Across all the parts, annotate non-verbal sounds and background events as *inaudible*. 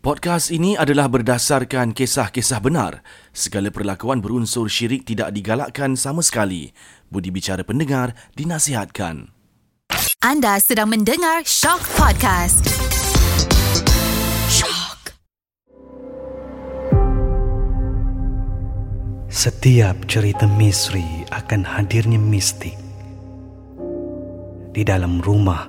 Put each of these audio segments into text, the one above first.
Podcast ini adalah berdasarkan kisah-kisah benar. Segala perlakuan berunsur syirik tidak digalakkan sama sekali. Budi bicara pendengar dinasihatkan. Anda sedang mendengar Shock Podcast. Shock. Setiap cerita misteri akan hadirnya mistik. Di dalam rumah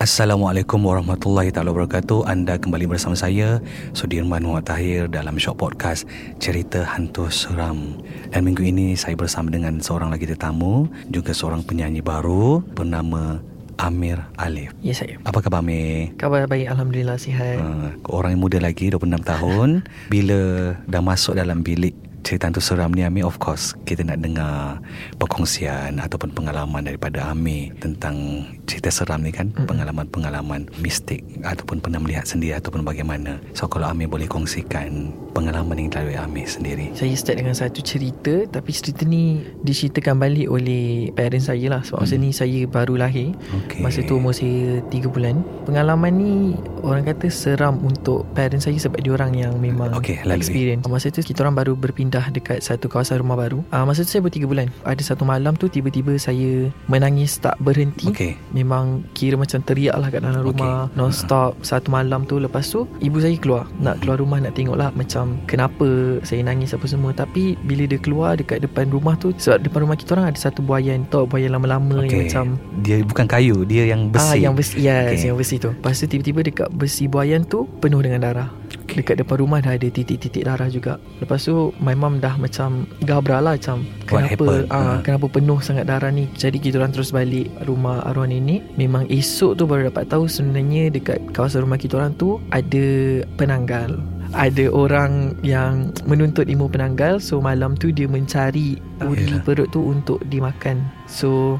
Assalamualaikum warahmatullahi taala wabarakatuh. Anda kembali bersama saya Sudirman Muhammad Tahir dalam Shock Podcast Cerita Hantu Seram. Dan minggu ini saya bersama dengan seorang lagi tetamu, juga seorang penyanyi baru bernama Amir Alif. Ya saya. Apa khabar Amir? Khabar baik alhamdulillah sihat. Uh, orang yang muda lagi 26 tahun *laughs* bila dah masuk dalam bilik cerita hantu seram ni Amir of course kita nak dengar perkongsian ataupun pengalaman daripada Amir tentang cerita seram ni kan? Mm-hmm. pengalaman-pengalaman mistik ataupun pernah melihat sendiri ataupun bagaimana. So kalau Amir boleh kongsikan pengalaman yang dilalui Amir sendiri. Saya start dengan satu cerita tapi cerita ni diceritakan balik oleh parents saya lah. Sebab mm. masa ni saya baru lahir. Okay. masa tu umur saya 3 bulan. Pengalaman ni orang kata seram untuk parents saya sebab dia orang yang memang okay, experience. Masa tu kita orang baru berpindah pindah dekat satu kawasan rumah baru. Uh, Masa tu saya bertiga bulan. Ada satu malam tu tiba-tiba saya menangis tak berhenti. Okay. Memang kira macam teriak lah kat dalam rumah okay. Non-stop. Uh. Satu malam tu Lepas tu ibu saya keluar. Nak keluar rumah nak tengok lah Macam kenapa saya nangis apa semua. Tapi bila dia keluar dekat depan rumah tu Sebab depan rumah kita orang ada satu buayan Tahu buayan lama-lama okay. yang macam Dia bukan kayu Dia yang besi. Ah Yang besi. Yes okay. yang besi tu. Lepas tu tiba-tiba dekat besi buayan tu Penuh dengan darah okay. Dekat depan rumah dah ada titik-titik darah juga. Lepas tu My mom dah macam Gabra lah macam Kenapa ah, uh. Kenapa penuh sangat darah ni? Jadi kita orang terus balik Rumah arwah nenek. Memang esok tu baru dapat tahu Sebenarnya dekat kawasan rumah kita orang tu Ada penanggal. Ada orang yang menuntut ilmu penanggal So malam tu dia mencari Uri perut tu untuk dimakan. So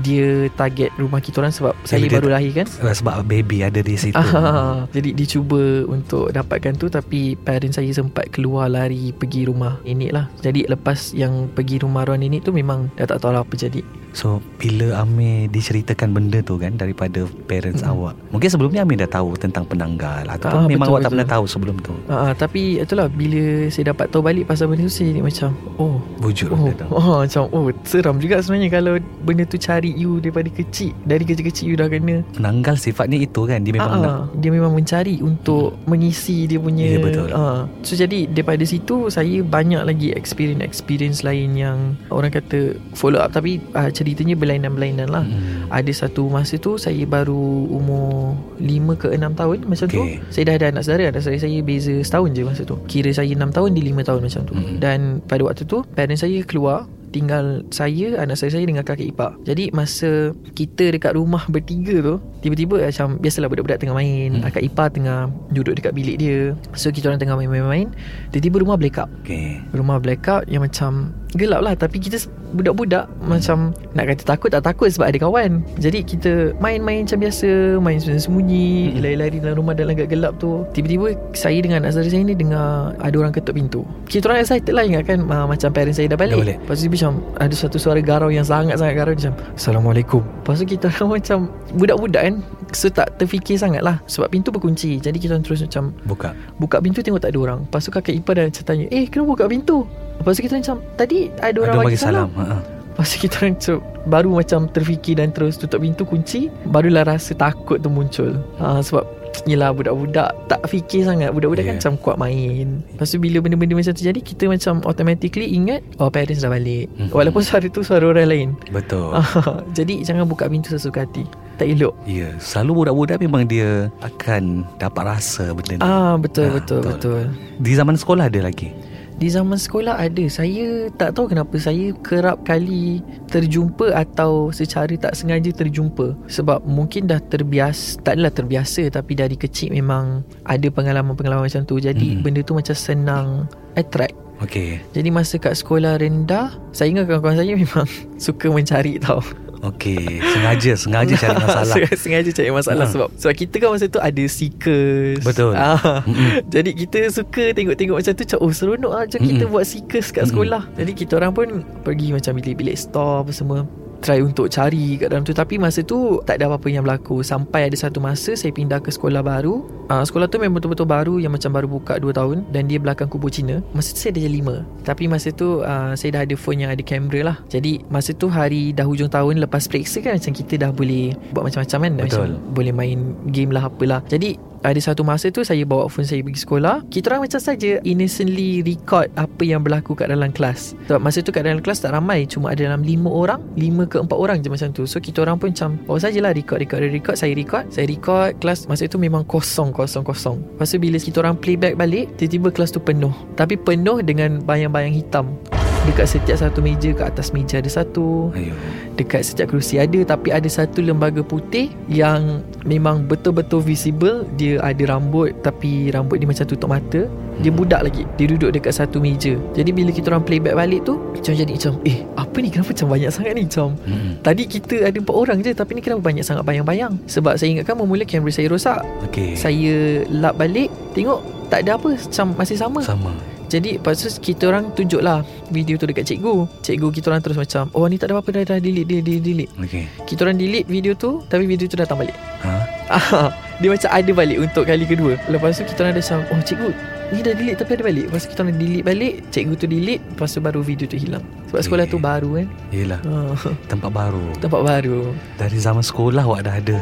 dia target rumah kita orang sebab saya dia, baru lahir kan? sebab baby ada di situ. Ah, jadi dia cuba untuk dapatkan tu tapi parents saya sempat keluar lari pergi rumah ini lah. Jadi lepas yang pergi rumah Ron ini tu memang dah tak tahu lah apa jadi So bila Amir diceritakan benda tu kan Daripada parents hmm. awak Mungkin sebelum ni Amir dah tahu tentang penanggal Ataupun ah, memang betul, awak betul. tak pernah tahu sebelum tu ah, Tapi itulah Bila saya dapat tahu balik pasal benda tu Saya jadi macam Oh Wujud oh, benda tu *laughs* oh, Macam oh seram juga sebenarnya Kalau benda tu cari you daripada kecil Dari kecil-kecil you dah kena Penanggal sifatnya itu kan Dia memang ah, nak Dia memang mencari untuk hmm. mengisi dia punya Ya betul ah. So jadi daripada situ Saya banyak lagi experience-experience lain yang Orang kata follow up Tapi ah, ceritanya berlainan-berlainan lah hmm. Ada satu masa tu Saya baru umur 5 ke 6 tahun Macam okay. tu Saya dah ada anak saudara Anak saudara saya beza setahun je masa tu Kira saya 6 tahun Dia 5 tahun macam tu hmm. Dan pada waktu tu Parents saya keluar tinggal saya anak saya saya dengan kakak ipar jadi masa kita dekat rumah bertiga tu tiba-tiba macam biasalah budak-budak tengah main hmm. kakak ipar tengah duduk dekat bilik dia so kita orang tengah main-main tiba-tiba rumah blackout okay. rumah blackout yang macam gelap lah tapi kita budak-budak macam nak kata takut tak takut sebab ada kawan. Jadi kita main-main macam biasa main sembunyi-sembunyi hmm. lari-lari dalam rumah dalam agak gelap tu. Tiba-tiba saya dengan anak saudara saya ni dengar ada orang ketuk pintu. Kita orang excited lah ingatkan uh, macam parents saya dah balik, dah lepas tu macam ada satu suara garau yang sangat-sangat garau macam Assalamualaikum. lepas tu kita orang *laughs* macam budak-budak kan so tak terfikir sangat lah sebab pintu berkunci. Jadi kita terus macam buka. buka pintu tengok tak ada orang. Lepas tu kakak ipar dah macam tanya eh kenapa buka pintu Lepas tu kita macam Tadi ada orang ada bagi salam, salam. Ha-ha. Lepas tu kita orang so, Baru macam terfikir Dan terus tutup pintu kunci Barulah rasa takut tu muncul. Ha, Sebab Yelah budak-budak Tak fikir sangat. Budak-budak yeah. kan macam kuat main. Lepas tu bila benda-benda macam tu jadi Kita macam automatically ingat Oh parents dah balik. Mm-hmm. Walaupun suara tu suara orang lain. Betul. *laughs* Jadi jangan buka pintu sesuka hati. Tak elok. Ya yeah. Selalu budak-budak memang dia Akan dapat rasa benda ni. Ah Betul ha, betul, betul. betul. Di zaman sekolah ada lagi Di zaman sekolah ada. Saya tak tahu kenapa Saya kerap kali terjumpa Atau secara tak sengaja terjumpa. Sebab mungkin dah terbiasa Tak adalah terbiasa Tapi dari kecil memang Ada pengalaman-pengalaman macam tu. Jadi Hmm. benda tu macam senang Attract. Okey. Jadi masa kat sekolah rendah Saya ingat kawan-kawan saya *laughs* memang Suka mencari tau Okey. Sengaja, sengaja cari *laughs* masalah. Sengaja cari masalah Ha. Sebab sebab kita kan masa tu ada seekers Betul. Mm-mm. *laughs* Jadi kita suka tengok-tengok macam tu Macam oh seronok lah Macam kita Mm-mm. buat seekers kat sekolah Jadi kita orang pun Pergi macam bilik-bilik store apa semua Try untuk cari kat dalam tu. Tapi masa tu Tak ada apa-apa yang berlaku. Sampai ada satu masa Saya pindah ke sekolah baru. Uh, Sekolah tu memang betul-betul baru Yang macam baru buka 2 tahun. Dan dia belakang kubur Cina. Masa tu saya dah lima. Tapi masa tu uh, Saya dah ada phone yang ada kamera lah. Jadi masa tu hari Dah hujung tahun Lepas periksa kan Macam kita dah boleh Buat macam-macam kan. Betul. macam Boleh main game lah apalah. Jadi ada satu masa tu saya bawa phone saya pergi sekolah Kita orang macam saja innocently record apa yang berlaku kat dalam kelas. Sebab masa tu kat dalam kelas tak ramai Cuma ada dalam 5 orang 5 ke 4 orang je macam tu. So kita orang pun macam Bawa sajalah record, record, record Saya record Saya record. Kelas masa tu memang kosong, kosong, kosong. Lepas tu bila kita orang playback balik Tiba-tiba kelas tu penuh. Tapi penuh dengan bayang-bayang hitam Dekat setiap satu meja Kat atas meja ada satu. Ayuh. Dekat setiap kerusi ada Tapi ada satu lembaga putih Yang memang betul-betul visible. Dia ada rambut Tapi rambut dia macam tutup mata. Dia budak lagi. Dia duduk dekat satu meja. Jadi bila kita orang playback balik tu Macam jadi macam Eh apa ni? Kenapa macam banyak sangat ni? Macam Mm-mm. Tadi kita ada empat orang je Tapi ni kenapa banyak sangat bayang-bayang? Sebab saya ingatkan Mula kamera saya rosak. Okey. Saya lap balik Tengok tak ada apa. Macam masih sama. Sama. Jadi lepas tu kita orang tunjuk lah video tu dekat cikgu. Cikgu kita orang terus macam, oh ni tak ada apa-apa dah, dah delete, delete, delete, delete. Okey. Kita orang delete video tu tapi video tu datang balik. Ha? *laughs* Ah, dia macam ada balik untuk kali kedua. Lepas tu kita orang ada macam, oh cikgu, ni dah delete tapi ada balik. Lepas tu kita orang delete balik, cikgu tu delete, lepas tu baru video tu hilang. Sebab Okay. sekolah tu baru kan. Yelah. Ah, *laughs* Tempat baru. tempat baru. Dari zaman sekolah awak dah ada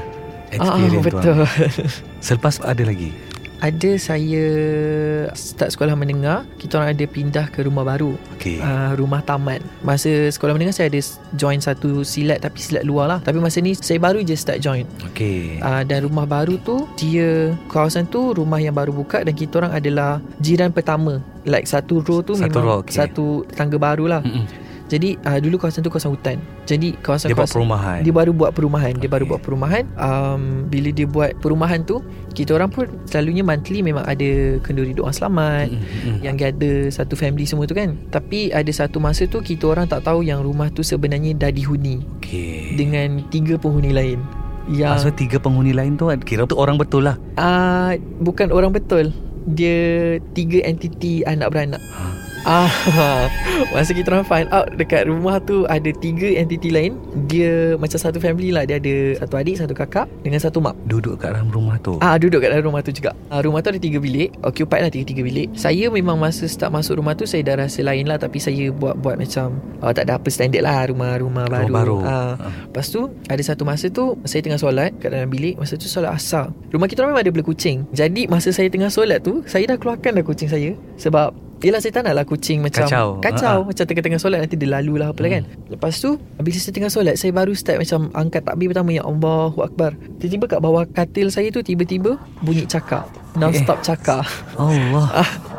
Ah, experience tu. betul. ah. *laughs* Selepas ada lagi. Ada saya start sekolah menengah, kita orang ada pindah ke rumah baru. Okey. uh, rumah taman Masa sekolah menengah saya ada join satu silat Tapi silat luar lah Tapi masa ni saya baru je start join Okey. uh, Dan rumah baru tu Dia Kawasan tu rumah yang baru buka Dan kita orang adalah jiran pertama Like satu row tu Satu memang row, okay. Satu tangga baru lah Mm-mm. Jadi uh, dulu kawasan tu kawasan hutan Jadi kawasan Dia buat kawasan, perumahan. Dia baru buat perumahan Dia baru Okay. buat perumahan um, Bila dia buat perumahan tu Kita orang pun Selalunya monthly memang ada Kenduri doa selamat Mm-mm. yang gather satu family semua tu kan Tapi ada satu masa tu Kita orang tak tahu yang rumah tu sebenarnya dah dihuni Okey. Dengan tiga penghuni lain Yang Maksudnya tiga penghuni lain tu kira tu orang betul lah. uh, Bukan orang betul Dia tiga entiti anak beranak Ha. Ah, *laughs* masa kita orang find out dekat rumah tu ada tiga entiti lain, dia macam satu family lah. Dia ada satu adik, satu kakak dengan satu mak. Duduk kat dalam rumah tu. Ah duduk kat dalam rumah tu juga. Ah, rumah tu ada tiga bilik. Occupied lah tiga-tiga bilik. Saya memang masa start masuk rumah tu saya dah rasa lain lah tapi saya buat-buat macam ah, tak ada apa standard lah rumah-rumah baru. Rumah baru. Ah, Ah. Lepas tu ada satu masa tu saya tengah solat kat dalam bilik. Masa tu solat asar. Rumah kita orang memang ada bela kucing. Jadi masa saya tengah solat tu saya dah keluarkan dah kucing saya sebab Yelah saya tak nak lah kucing macam Kacau. Kacau. Ha-ha. Macam tengah-tengah solat Nanti dia lalu lah apalah kan Lepas tu Bila saya tengah solat Saya baru start macam Angkat takbir pertama Ya Allahu Akbar. Tiba-tiba kat bawah katil saya tu Tiba-tiba Bunyi cakar Non-stop cakar. Allah.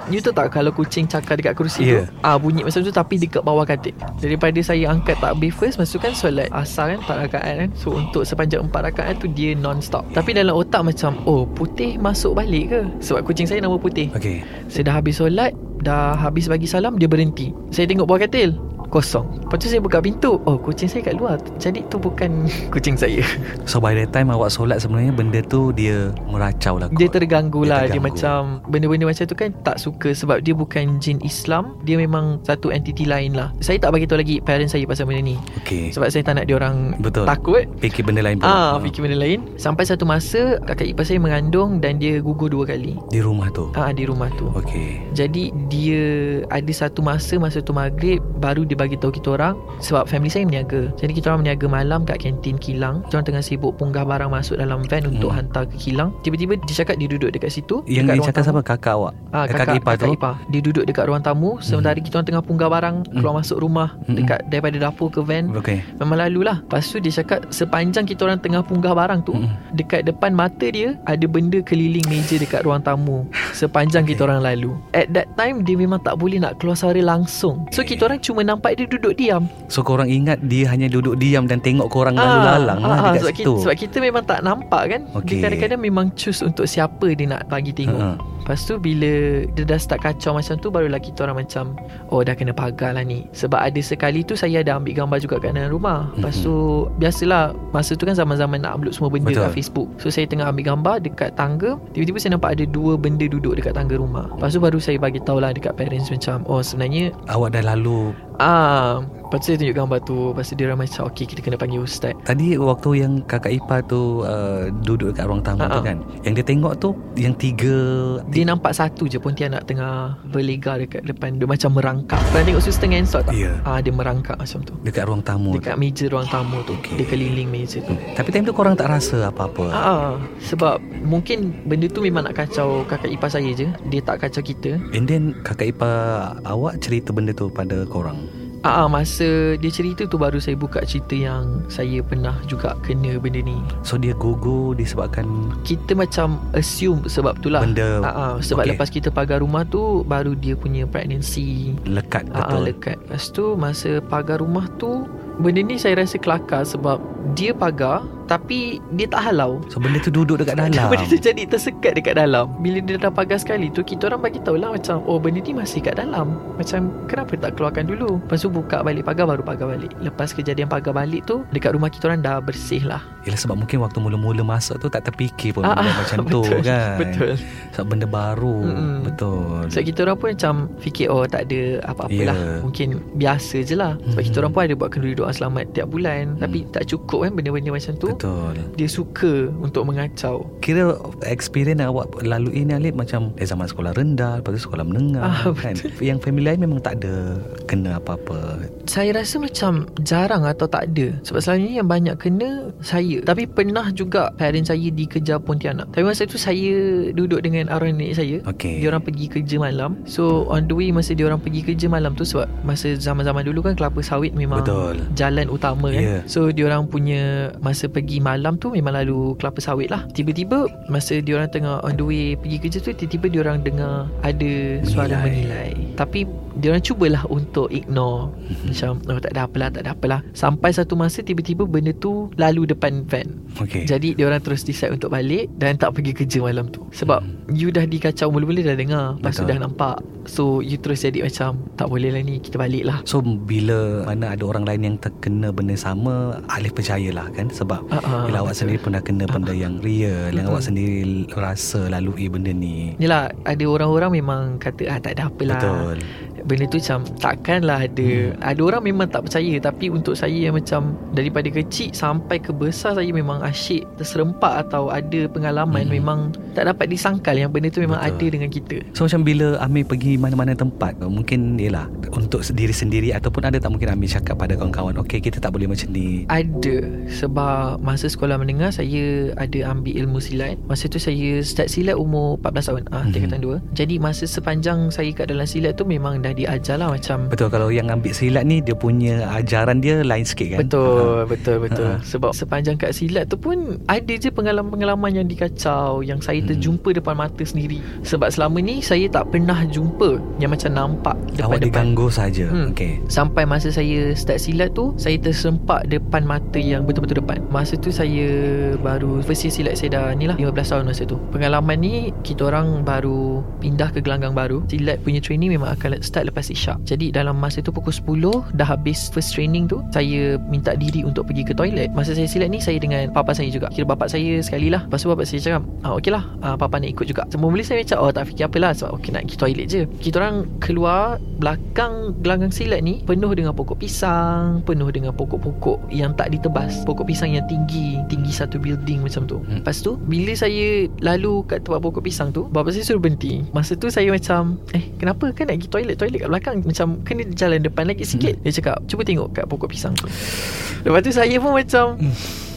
You tahu tak kalau kucing cakar dekat kerusi Ya. tu ah Bunyi macam tu tapi dekat bawah katil. Daripada saya angkat takbir first Masa tu kan solat asar kan 4 rakaat kan. So untuk sepanjang 4 rakaat tu dia non-stop. Tapi dalam otak macam Oh putih masuk balik ke? Sebab kucing saya nama putih. Okey. Saya dah habis solat Dah habis bagi salam Dia berhenti. Saya tengok bawah katil Kosong Lepas tu saya buka pintu Oh kucing saya kat luar Jadi tu bukan *laughs* kucing saya So by the time awak solat sebenarnya benda tu dia meracau lah. Dia kot. terganggu Dia lah Dia terganggu. macam Benda-benda macam tu kan Tak suka Sebab dia bukan jin Islam Dia memang Satu entiti lain lah Saya tak bagi tahu lagi Parents saya pasal benda ni Okey. Sebab saya tak nak dia orang Betul. Takut Fikir benda lain pula. Ah, Ha. fikir benda lain Sampai satu masa Kakak ipar saya mengandung Dan dia gugur dua kali Di rumah tu. Ah Di rumah tu Okey. Jadi dia ada satu masa Masa tu maghrib Baru dia bagi tahu kita orang sebab family saya meniaga. Jadi kita orang meniaga malam kat kantin kilang. Kita orang tengah sibuk punggah barang masuk dalam van hmm. untuk hantar ke kilang. Tiba-tiba dia cakap dia duduk dekat situ. Yang dekat dia cakap siapa? Kakak awak? Ah, kakak, kakak, ipar kakak tu? ipar. Dia duduk dekat ruang tamu sementara kita orang tengah punggah barang keluar masuk rumah Hmm. dekat daripada dapur ke van. Okey. Memang lalu lah Lepas tu dia cakap Sepanjang kita orang tengah punggah barang tu Mm-mm. Dekat depan mata dia Ada benda keliling meja Dekat ruang tamu Sepanjang kita orang lalu At that time Dia memang tak boleh nak keluar suara langsung So kita orang cuma nampak dia duduk diam So korang ingat dia hanya duduk diam dan tengok korang lalu lalang lah ah, dekat sebab situ. kita, sebab kita memang tak nampak kan Okey. Dia kadang-kadang memang choose Untuk siapa dia nak bagi tengok ha. Lepas tu bila dia dah start kacau macam tu Barulah kita orang macam Oh dah kena pagar lah ni. Sebab ada sekali tu Saya ada ambil gambar juga kat dalam rumah. Lepas tu Biasalah Masa tu kan zaman-zaman nak upload semua benda Betul. kat Facebook. So saya tengah ambil gambar Dekat tangga. Tiba-tiba saya nampak ada dua benda duduk Dekat tangga rumah. Lepas tu baru saya bagi tahulah Dekat parents macam Oh sebenarnya Awak dah lalu. Ah, Lepas tu saya tunjuk gambar tu Lepas tu dia orang macam Okay kita kena panggil ustaz. Tadi waktu yang kakak ipar tu uh, duduk dekat ruang tamu Ha, tu kan Yang dia tengok tu Yang tiga Dia nampak satu je Pontianak tengah Berlegar dekat depan Dia macam merangkak. Pernah tengok suster ngentot tak? Ya. Ah, Dia merangkak macam tu. Dekat ruang tamu Dekat meja ruang tamu tu. Okey. Dia keliling meja tu. Tapi time tu korang tak rasa apa-apa? Ah, sebab mungkin benda tu memang nak kacau kakak ipar saya je. Dia tak kacau kita. And then kakak ipar awak cerita benda tu pada korang Ah, ah, masa dia cerita tu baru saya buka cerita yang saya pernah juga kena benda ni. So dia gugur disebabkan Kita macam assume sebab tu lah. Benda- Ah, ah, sebab okey. lepas kita pagar rumah tu baru dia punya pregnancy lekat ah, betul lekat. Lepas tu masa pagar rumah tu benda ni saya rasa kelakar sebab dia pagar tapi dia tak halau. So benda tu duduk dekat dalam. *laughs* Benda tu jadi tersekat dekat dalam. Bila dia dah pagar sekali tu Kita orang bagi tahu lah Macam oh benda ni masih kat dalam. Macam kenapa tak keluarkan dulu? Lepas tu buka balik pagar Baru pagar balik. Lepas kejadian pagar balik tu Dekat rumah kita orang dah bersih lah. Yelah sebab mungkin waktu mula-mula masuk tu Tak terfikir pun Ah, benda ah, macam *laughs* tu betul, kan? Betul. Sebab benda baru Mm-mm. Betul. So kita orang pun macam Fikir oh tak ada apa-apa Ya. lah Mungkin biasa je lah. Sebab Mhm. kita orang pun ada buat kenduri doa selamat Tiap bulan. Tapi tak cukup kan Benda-benda macam tu. Betul. Dia suka untuk mengacau. Kira experience awak lalui ni Alip Macam eh, zaman sekolah rendah Lepas tu sekolah menengah Ah, kan? Yang family lain memang tak ada Kena apa-apa Saya rasa macam jarang atau tak ada Sebab selalunya yang banyak kena saya Tapi pernah juga parent saya dikejar Pontianak Tapi masa tu saya duduk dengan arwah nenek saya Okey. Dia orang pergi kerja malam So on the way masa dia orang pergi kerja malam tu Sebab masa zaman-zaman dulu kan kelapa sawit memang Betul. jalan utama kan Ya. So dia orang punya masa pergi malam tu memang lalu kelapa sawit lah Tiba-tiba masa dia orang tengah on the way pergi kerja tu Tiba-tiba dia orang dengar ada suara Menilai. menilai Tapi dia orang cubalah untuk ignore. Macam oh tak ada apalah tak ada apalah. Sampai satu masa tiba-tiba benda tu lalu depan van. Okey. Jadi dia orang terus decide untuk balik Dan tak pergi kerja malam tu. Sebab you dah dikacau mula-mula dah dengar Lepas tu dah nampak. So you terus jadi macam Tak boleh lah ni kita balik lah. So bila mana ada orang lain yang terkena benda sama Alif percayalah kan? Sebab Ah, ah, bila awak betul. sendiri pun dah kena benda yang real Yang Mm-mm. awak sendiri rasa lalui benda ni. Yelah ada orang-orang memang kata ah tak ada apalah. Betul del, Benda tu macam takkanlah ada hmm. Ada orang memang tak percaya Tapi untuk saya yang macam Daripada kecil sampai ke besar Saya memang asyik terserempak Atau ada pengalaman Hmm. Memang tak dapat disangkal Yang benda tu memang Betul. ada dengan kita So macam bila Amir pergi mana-mana tempat Mungkin yelah Untuk diri sendiri Ataupun ada tak mungkin Amir cakap pada kawan-kawan Okay kita tak boleh macam ni Ada Sebab masa sekolah menengah Saya ada ambil ilmu silat Masa tu saya start silat umur 14 tahun ah, Mhm. Tingkatan 2 Jadi masa sepanjang saya kat dalam silat tu Memang dah diajar lah macam Betul kalau yang ambil silat ni Dia punya ajaran dia lain sikit kan Betul, betul, betul. Ha. Sebab sepanjang kat silat tu pun ada je pengalaman-pengalaman yang dikacau yang saya Hmm. terjumpa depan mata sendiri. Sebab selama ni saya tak pernah jumpa yang macam nampak Awak depan-depan. diganggu saja Hmm. Okay Sampai masa saya start silat tu Saya tersempak depan mata yang betul-betul depan Masa tu saya baru First year silat saya dah ni lah 15 tahun masa tu Pengalaman ni Kita orang baru Pindah ke gelanggang baru Silat punya training memang akan start lepas isyak. Jadi dalam masa tu pukul 10 Dah habis first training tu Saya minta diri untuk pergi ke toilet. Masa saya silat ni Saya dengan papa saya juga. Kira bapak saya sekali lah. Lepas tu bapak saya cakap ah, Okey lah. Ah, Papa nak ikut juga. Semula saya macam Oh tak fikir apalah Sebab okey nak pergi toilet je. Kita orang keluar Belakang gelanggang silat ni Penuh dengan pokok pisang Penuh dengan pokok-pokok Yang tak ditebas. Pokok pisang yang tinggi Tinggi satu building macam tu. Hmm. Lepas tu Bila saya lalu kat tempat pokok pisang tu Bapak saya suruh berhenti. Masa tu saya macam Eh kenapa? Kan nak pergi toilet? Toilet toilet kat belakang Macam kena jalan depan lagi sikit. Dia cakap Cuba tengok kat pokok pisang tu. Lepas tu saya pun macam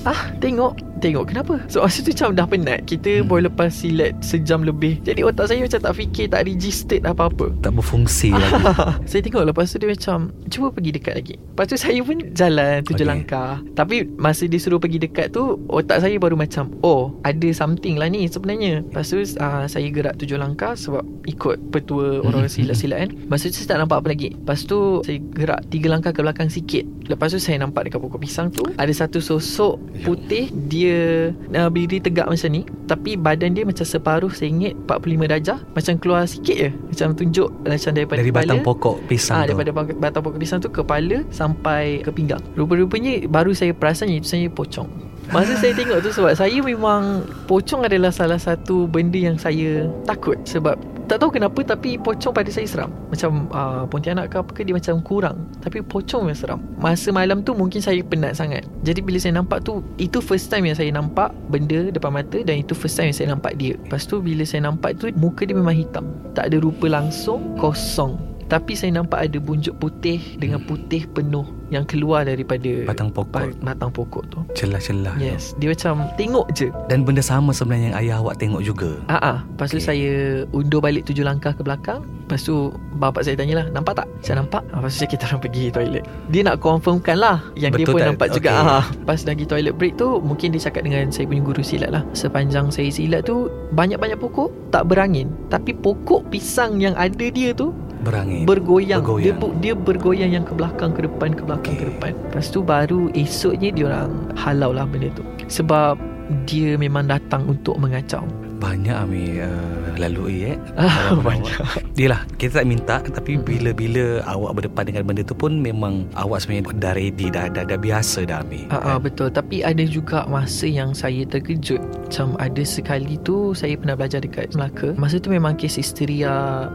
Ah tengok. Tengok kenapa? So masa tu macam dah penat. Kita Hmm. baru lepas silat Sejam lebih. Jadi otak saya macam tak fikir Tak registered apa-apa. Tak berfungsi lagi. *laughs* Saya tengok lepas tu dia macam Cuba pergi dekat lagi. Lepas tu saya pun jalan tujuh Okay. okay. langkah Tapi masa dia suruh pergi dekat tu Otak saya baru macam Oh ada something lah ni sebenarnya. Lepas tu uh, saya gerak tujuh langkah Sebab ikut petua orang *laughs* silat-silat kan Masa tu saya tak nampak apa lagi. Lepas tu saya gerak tiga langkah ke belakang sikit. Lepas tu saya nampak dekat pokok pisang tu Ada satu sosok putih Dia uh, berdiri tegak macam ni Tapi badan dia macam separuh ingat 45 darjah. Macam keluar sikit je. Macam tunjuk macam daripada Dari kepala. batang pokok pisang Ah, tu. daripada batang pokok pisang tu kepala sampai ke pinggang. Rupa-rupanya baru saya perasan itu saya pocong. Masa saya tengok tu sebab saya memang pocong adalah salah satu benda yang saya takut sebab tak tahu kenapa tapi pocong pada saya seram. Macam uh, Pontianak ke apa ke dia macam kurang. Tapi pocong memang seram. Masa malam tu mungkin saya penat sangat. Jadi bila saya nampak tu itu first time yang saya nampak benda depan mata dan itu first time yang saya nampak dia. Lepas tu bila saya nampak tu muka dia memang hitam. Tak ada rupa langsung, kosong. Tapi saya nampak ada bunjuk putih dengan putih penuh yang keluar daripada Batang pokok. ba- batang pokok tu. Celah-celah tu. Yes, dia macam tengok je. Dan benda sama sebenarnya yang ayah awak tengok juga Ah ah. Lepas tu Okey. saya undur balik tujuh langkah ke belakang. Lepas tu bapak saya tanyalah, nampak tak? Saya nampak. Ah, Lepas tu saya kita orang pergi toilet. Dia nak confirmkan lah yang Betul dia pun tak? nampak juga. Okey. Ah. Lepas dah pergi toilet break tu, mungkin dia cakap dengan saya punya guru silat lah. Sepanjang saya silat tu, banyak-banyak pokok tak berangin. Tapi pokok pisang yang ada dia tu Berangin bergoyang. Bergoyang. Dia dia bergoyang yang ke belakang ke depan ke belakang Okey. ke depan. Lepas tu baru esoknya dia orang halau lah benda tu. Sebab dia memang datang untuk mengacau. Banyak Ami uh, lalui eh *laughs* Ah, banyak. awak. Yelah kita tak minta Tapi Mm-mm. bila-bila awak berdepan dengan benda tu pun Memang awak sebenarnya dah ready Dah, dah, dah biasa dah Ami Ah, ah, betul Tapi ada juga masa yang saya terkejut Macam ada sekali tu Saya pernah belajar dekat Melaka Masa tu memang kes histeria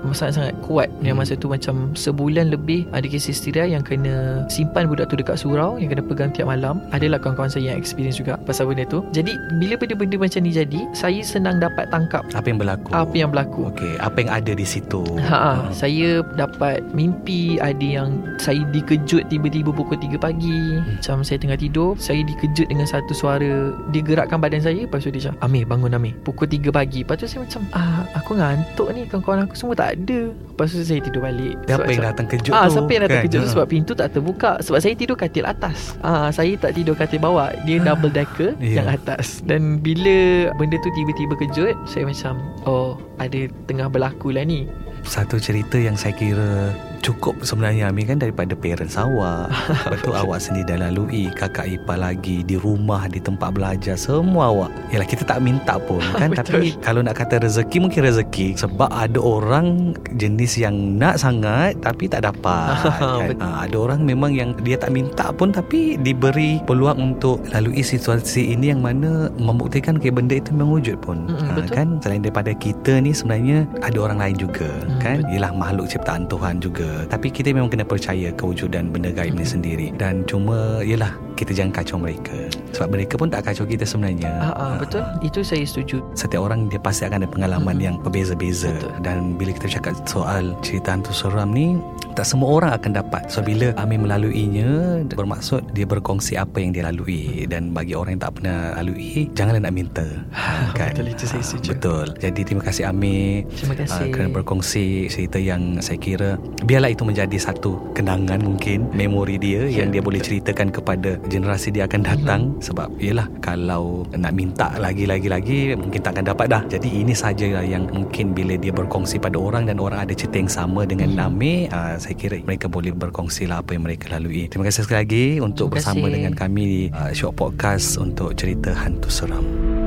Sangat-sangat kuat Yang Hmm. masa tu macam Sebulan lebih Ada kes histeria yang kena Simpan budak tu dekat surau Yang kena pegang tiap malam Adalah kawan-kawan saya yang experience juga Pasal benda tu Jadi bila benda-benda macam ni jadi Saya senang dapat tangkap Apa yang berlaku Apa yang berlaku Okey, apa yang ada di situ Ha, Ah. saya dapat mimpi ada yang saya dikejut tiba-tiba pukul 3 pagi. Hmm. Macam saya tengah tidur, saya dikejut dengan satu suara dia gerakkan badan saya, lepas tu dia cakap, "Amir, bangun Amir." Pukul 3 pagi. Lepas tu saya macam, "Ah, aku ngantuk ni, kawan-kawan aku semua tak ada." Lepas tu saya tidur balik. Siapa Sebab yang macam- datang kejut Ah, tu siapa yang datang kan? kejut tu Ah. sebab pintu tak terbuka Sebab saya tidur katil atas ah, Saya tak tidur katil bawah Dia double decker Ya. yang atas Dan bila benda tu tiba-tiba kejut Saya macam Oh ada tengah berlaku lah ni. Satu cerita yang saya kira cukup sebenarnya Ami kan daripada parents awak *laughs* tu awak sendiri dah lalui Kakak ipar lagi Di rumah Di tempat belajar Semua awak Yalah kita tak minta pun *laughs* kan Betul. Tapi kalau nak kata rezeki Mungkin rezeki Sebab ada orang Jenis yang nak sangat Tapi tak dapat *laughs* kan? Betul. ha, Ada orang memang yang Dia tak minta pun Tapi diberi peluang untuk Lalui situasi ini Yang mana Membuktikan ke benda itu memang wujud pun Mm-mm, ha, betul. Kan Selain daripada kita ni Sebenarnya Ada orang lain juga Mm, kan betul. Yelah makhluk ciptaan Tuhan juga Tapi kita memang kena percaya Kewujudan benda gaib ni sendiri Dan cuma Yelah Kita jangan kacau mereka Sebab mereka pun tak kacau kita sebenarnya Ah, ah, betul. Itu saya setuju. Setiap orang dia pasti akan ada pengalaman Mm-mm. yang berbeza-beza Betul. Dan bila kita cakap soal cerita hantu seram ni Tak semua orang akan dapat So bila Amir melaluinya Bermaksud dia berkongsi apa yang dia lalui Dan bagi orang yang tak pernah lalui Janganlah nak minta *laughs* ha, kan? Betul, itu saya setuju. Betul Jadi terima kasih Amir Terima kasih. uh, kerana berkongsi cerita yang saya kira biarlah itu menjadi satu kenangan mungkin memori dia Ya, yang dia boleh betul. ceritakan kepada generasi dia akan datang sebab yalah kalau nak minta lagi-lagi lagi mungkin tak akan dapat dah jadi ini saja yang mungkin bila dia berkongsi pada orang dan orang ada cerita yang sama dengan Mhm. Name uh, saya kira mereka boleh berkongsi lah apa yang mereka lalui. Terima kasih sekali lagi untuk bersama dengan kami di uh, Shock Podcast untuk cerita hantu seram